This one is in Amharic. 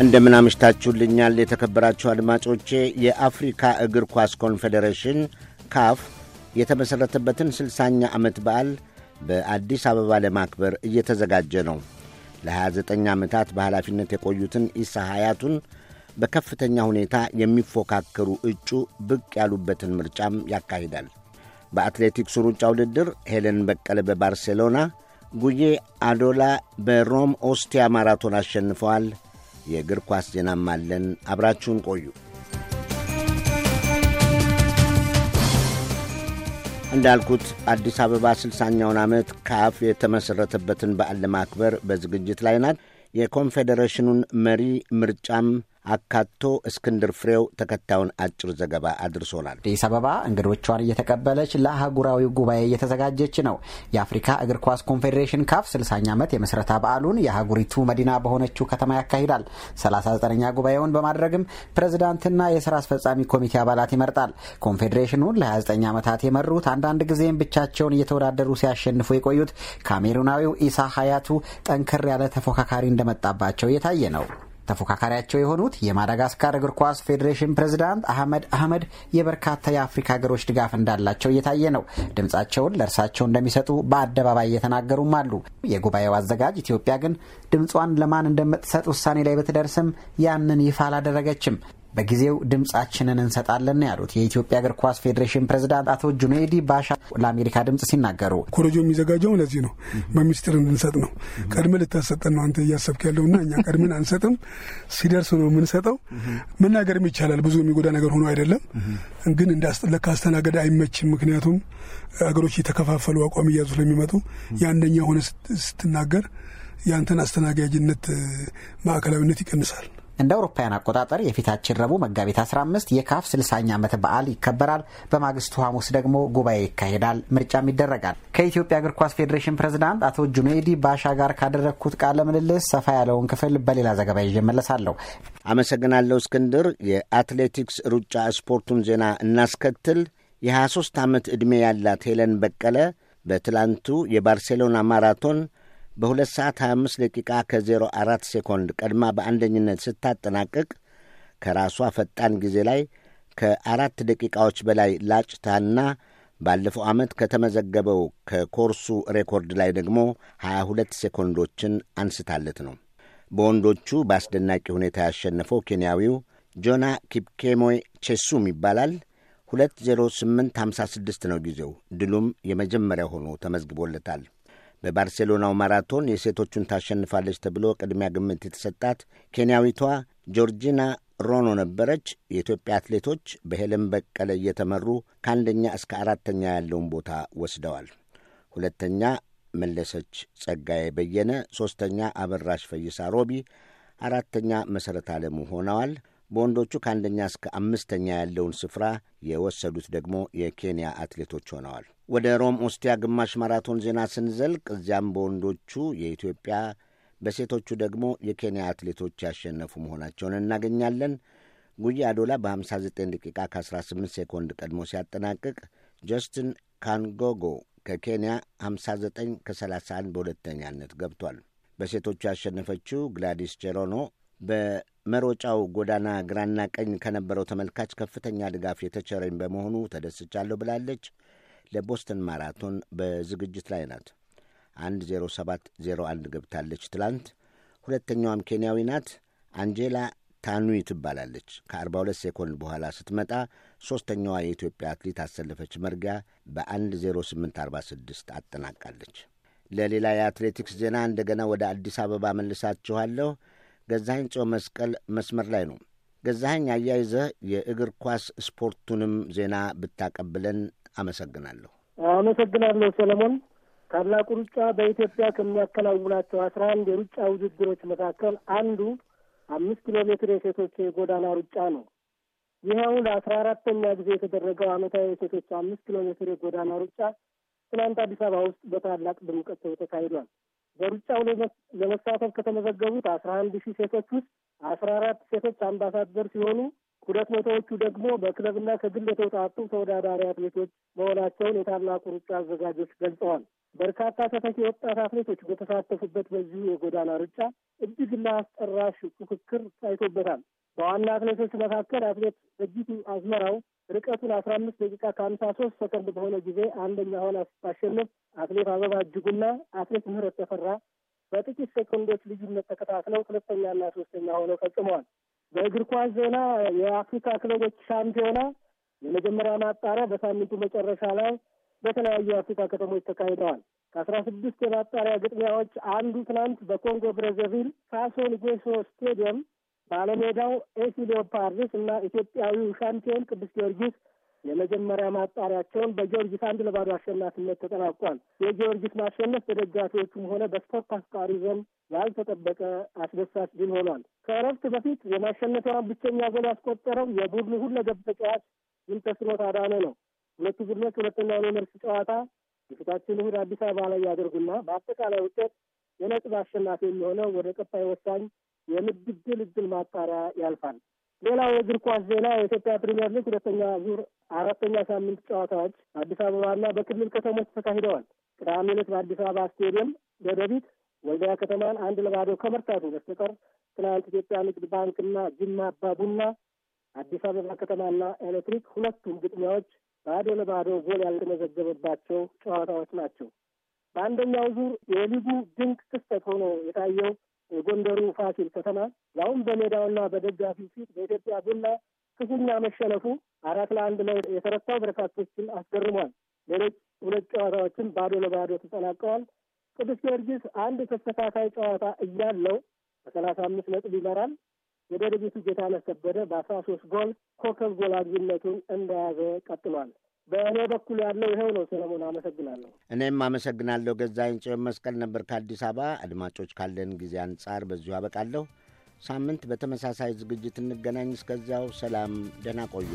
እንደምን አምሽታችሁልኛል የተከበራችሁ አድማጮቼ። የአፍሪካ እግር ኳስ ኮንፌዴሬሽን ካፍ የተመሠረተበትን ስልሳኛ ዓመት በዓል በአዲስ አበባ ለማክበር እየተዘጋጀ ነው። ለ29 ዓመታት በኃላፊነት የቆዩትን ኢሳ ሐያቱን በከፍተኛ ሁኔታ የሚፎካከሩ እጩ ብቅ ያሉበትን ምርጫም ያካሂዳል። በአትሌቲክሱ ሩጫ ውድድር ሄለን በቀለ በባርሴሎና፣ ጉዬ አዶላ በሮም ኦስቲያ ማራቶን አሸንፈዋል። የእግር ኳስ ዜናም አለን። አብራችሁን ቆዩ። እንዳልኩት አዲስ አበባ ስልሳኛውን ዓመት ካፍ የተመሠረተበትን በዓል ለማክበር በዝግጅት ላይ ናት። የኮንፌዴሬሽኑን መሪ ምርጫም አካቶ እስክንድር ፍሬው ተከታዩን አጭር ዘገባ አድርሶናል። አዲስ አበባ እንግዶቿን እየተቀበለች ለአህጉራዊ ጉባኤ እየተዘጋጀች ነው። የአፍሪካ እግር ኳስ ኮንፌዴሬሽን ካፍ 60ኛ ዓመት የምስረታ በዓሉን የአህጉሪቱ መዲና በሆነችው ከተማ ያካሂዳል። 39ኛ ጉባኤውን በማድረግም ፕሬዝዳንትና የስራ አስፈጻሚ ኮሚቴ አባላት ይመርጣል። ኮንፌዴሬሽኑን ለ29 ዓመታት የመሩት አንዳንድ ጊዜም ብቻቸውን እየተወዳደሩ ሲያሸንፉ የቆዩት ካሜሩናዊው ኢሳ ሀያቱ ጠንከር ያለ ተፎካካሪ እንደመጣባቸው የታየ ነው። ተፎካካሪያቸው የሆኑት የማዳጋስካር እግር ኳስ ፌዴሬሽን ፕሬዝዳንት አህመድ አህመድ የበርካታ የአፍሪካ ሀገሮች ድጋፍ እንዳላቸው እየታየ ነው። ድምጻቸውን ለእርሳቸው እንደሚሰጡ በአደባባይ እየተናገሩም አሉ። የጉባኤው አዘጋጅ ኢትዮጵያ ግን ድምጿን ለማን እንደምትሰጥ ውሳኔ ላይ ብትደርስም ያንን ይፋ አላደረገችም። በጊዜው ድምጻችንን እንሰጣለን ያሉት የኢትዮጵያ እግር ኳስ ፌዴሬሽን ፕሬዝዳንት አቶ ጁኔዲ ባሻ ለአሜሪካ ድምጽ ሲናገሩ ኮረጆ የሚዘጋጀው ለዚህ ነው፣ በሚስጥር እንድንሰጥ ነው። ቀድመ ልታሰጠን ነው አንተ እያሰብክ ያለውና እኛ ቀድመን አንሰጥም፣ ሲደርስ ነው የምንሰጠው። መናገርም ይቻላል፣ ብዙ የሚጎዳ ነገር ሆኖ አይደለም። ግን እንዳስጥለካ አይመችም። ምክንያቱም አገሮች የተከፋፈሉ አቋም እያዙ ስለሚመጡ የአንደኛ ሆነ ስትናገር የአንተን አስተናጋጅነት ማዕከላዊነት ይቀንሳል። እንደ አውሮፓውያን አቆጣጠር የፊታችን ረቡዕ መጋቢት 15 የካፍ 60ኛ ዓመት በዓል ይከበራል። በማግስቱ ሐሙስ ደግሞ ጉባኤ ይካሄዳል፣ ምርጫም ይደረጋል። ከኢትዮጵያ እግር ኳስ ፌዴሬሽን ፕሬዝዳንት አቶ ጁኔዲ ባሻ ጋር ካደረግኩት ቃለ ምልልስ ሰፋ ያለውን ክፍል በሌላ ዘገባ ይዤ እመለሳለሁ። አመሰግናለሁ እስክንድር። የአትሌቲክስ ሩጫ ስፖርቱን ዜና እናስከትል። የ23 ዓመት ዕድሜ ያላት ሄለን በቀለ በትላንቱ የባርሴሎና ማራቶን በሁለት ሰዓት 25 ደቂቃ ከ04 ሴኮንድ ቀድማ በአንደኝነት ስታጠናቅቅ ከራሷ ፈጣን ጊዜ ላይ ከአራት ደቂቃዎች በላይ ላጭታና ባለፈው ዓመት ከተመዘገበው ከኮርሱ ሬኮርድ ላይ ደግሞ 22 ሴኮንዶችን አንስታለት ነው። በወንዶቹ በአስደናቂ ሁኔታ ያሸነፈው ኬንያዊው ጆና ኪፕኬሞይ ቼሱም ይባላል። 20856 ነው ጊዜው። ድሉም የመጀመሪያ ሆኖ ተመዝግቦለታል። በባርሴሎናው ማራቶን የሴቶቹን ታሸንፋለች ተብሎ ቅድሚያ ግምት የተሰጣት ኬንያዊቷ ጆርጂና ሮኖ ነበረች። የኢትዮጵያ አትሌቶች በሄለን በቀለ እየተመሩ ከአንደኛ እስከ አራተኛ ያለውን ቦታ ወስደዋል። ሁለተኛ መለሰች ጸጋዬ በየነ፣ ሦስተኛ አበራሽ ፈይሳ ሮቢ፣ አራተኛ መሠረት ዓለሙ ሆነዋል። በወንዶቹ ከአንደኛ እስከ አምስተኛ ያለውን ስፍራ የወሰዱት ደግሞ የኬንያ አትሌቶች ሆነዋል። ወደ ሮም ኦስቲያ ግማሽ ማራቶን ዜና ስንዘልቅ እዚያም በወንዶቹ የኢትዮጵያ በሴቶቹ ደግሞ የኬንያ አትሌቶች ያሸነፉ መሆናቸውን እናገኛለን። ጉዬ አዶላ በ59 ደቂቃ ከ18 ሴኮንድ ቀድሞ ሲያጠናቅቅ ጀስትን ካንጎጎ ከኬንያ 59 ከ31 በሁለተኛነት ገብቷል። በሴቶቹ ያሸነፈችው ግላዲስ ቼሮኖ በመሮጫው ጎዳና ግራና ቀኝ ከነበረው ተመልካች ከፍተኛ ድጋፍ የተቸረኝ በመሆኑ ተደስቻለሁ ብላለች። ለቦስተን ማራቶን በዝግጅት ላይ ናት። 10701 ገብታለች ትላንት። ሁለተኛዋም ኬንያዊ ናት። አንጄላ ታኑይ ትባላለች። ከ42 ሴኮንድ በኋላ ስትመጣ ሦስተኛዋ የኢትዮጵያ አትሌት አሰለፈች መርጊያ በ10846 አጠናቃለች። ለሌላ የአትሌቲክስ ዜና እንደገና ወደ አዲስ አበባ መልሳችኋለሁ። ገዛኸኝ ጽዮን መስቀል መስመር ላይ ነው። ገዛኸኝ አያይዘህ የእግር ኳስ ስፖርቱንም ዜና ብታቀብለን አመሰግናለሁ። አመሰግናለሁ ሰለሞን። ታላቁ ሩጫ በኢትዮጵያ ከሚያከናውናቸው አስራ አንድ የሩጫ ውድድሮች መካከል አንዱ አምስት ኪሎ ሜትር የሴቶች የጎዳና ሩጫ ነው። ይኸው ለአስራ አራተኛ ጊዜ የተደረገው ዓመታዊ የሴቶች አምስት ኪሎ ሜትር የጎዳና ሩጫ ትናንት አዲስ አበባ ውስጥ በታላቅ ድምቀት ተካሂዷል። በሩጫው ለመሳተፍ ከተመዘገቡት አስራ አንድ ሺህ ሴቶች ውስጥ አስራ አራት ሴቶች አምባሳደር ሲሆኑ ሁለት መቶዎቹ ደግሞ በክለብና ከግል የተውጣጡ ተወዳዳሪ አትሌቶች መሆናቸውን የታላቁ ሩጫ አዘጋጆች ገልጸዋል። በርካታ ተተኪ ወጣት አትሌቶች በተሳተፉበት በዚሁ የጎዳና ሩጫ እጅግ እልህ አስጨራሽ ፉክክር ታይቶበታል። በዋና አትሌቶች መካከል አትሌት በእጅቱ አዝመራው ርቀቱን አስራ አምስት ደቂቃ ከሀምሳ ሶስት ሰከንድ በሆነ ጊዜ አንደኛ ሆና ስታሸንፍ አትሌት አበባ እጅጉና አትሌት ምህረት ተፈራ በጥቂት ሴኮንዶች ልዩነት ተከታትለው ሁለተኛና ሶስተኛ ሆነው ፈጽመዋል። በእግር ኳስ ዜና የአፍሪካ ክለቦች ሻምፒዮና የመጀመሪያ ማጣሪያ በሳምንቱ መጨረሻ ላይ በተለያዩ የአፍሪካ ከተሞች ተካሂደዋል። ከአስራ ስድስት የማጣሪያ ግጥሚያዎች አንዱ ትናንት በኮንጎ ብራዛቪል ሳሶ ንጌሶ ስቴዲየም ባለሜዳው ኤሲ ሌኦፓርድስ እና ኢትዮጵያዊው ሻምፒዮን ቅዱስ ጊዮርጊስ የመጀመሪያ ማጣሪያቸውን በጊዮርጊስ አንድ ለባዶ አሸናፊነት ተጠናቋል። የጊዮርጊስ ማሸነፍ በደጋፊዎቹም ሆነ በስፖርት አፍቃሪ ዘንድ ያልተጠበቀ አስደሳች ድል ሆኗል። ከእረፍት በፊት የማሸነፊያውን ብቸኛ ጎል ያስቆጠረው የቡድኑ ሁለገብ ተጫዋች ምንተስኖት አዳነ ነው። ሁለቱ ቡድኖች ሁለተኛውን የመልስ ጨዋታ የፊታችን እሑድ አዲስ አበባ ላይ ያደርጉና በአጠቃላይ ውጤት የነጥብ አሸናፊ የሚሆነው ወደ ቀጣይ ወሳኝ የምድብ ድልድል ማጣሪያ ያልፋል። ሌላው የእግር ኳስ ዜና የኢትዮጵያ ፕሪምየር ሊግ ሁለተኛ ዙር አራተኛ ሳምንት ጨዋታዎች በአዲስ አበባና በክልል ከተሞች ተካሂደዋል። ቅዳሜ ዕለት በአዲስ አበባ ስቴዲየም ደደቢት ወልዲያ ከተማን አንድ ለባዶ ከመርታቱ በስተቀር ትናንት ኢትዮጵያ ንግድ ባንክና ጅማ አባ ቡና፣ አዲስ አበባ ከተማና ኤሌክትሪክ ሁለቱም ግጥሚያዎች ባዶ ለባዶ ጎል ያልተመዘገበባቸው ጨዋታዎች ናቸው። በአንደኛው ዙር የሊጉ ድንቅ ክስተት ሆኖ የታየው የጎንደሩ ፋሲል ከተማ ያውም በሜዳውና በደጋፊው ፊት በኢትዮጵያ ቡና ክፉኛ መሸነፉ አራት ለአንድ ላይ የተረታው በርካቶችን አስገርሟል። ሌሎች ሁለት ጨዋታዎችም ባዶ ለባዶ ተጠናቀዋል። ቅዱስ ጊዮርጊስ አንድ ተስተካካይ ጨዋታ እያለው በሰላሳ አምስት ነጥብ ይመራል። የደደቢቱ ጌታነህ ከበደ በአስራ ሶስት ጎል ኮከብ ጎል አግቢነቱን እንደያዘ ቀጥሏል። በእኔ በኩል ያለው ይኸው ነው። ሰለሞን አመሰግናለሁ። እኔም አመሰግናለሁ። ገዛኸኝ ጽዮን መስቀል ነበር ከአዲስ አበባ። አድማጮች፣ ካለን ጊዜ አንጻር በዚሁ አበቃለሁ። ሳምንት በተመሳሳይ ዝግጅት እንገናኝ። እስከዚያው ሰላም፣ ደህና ቆዩ።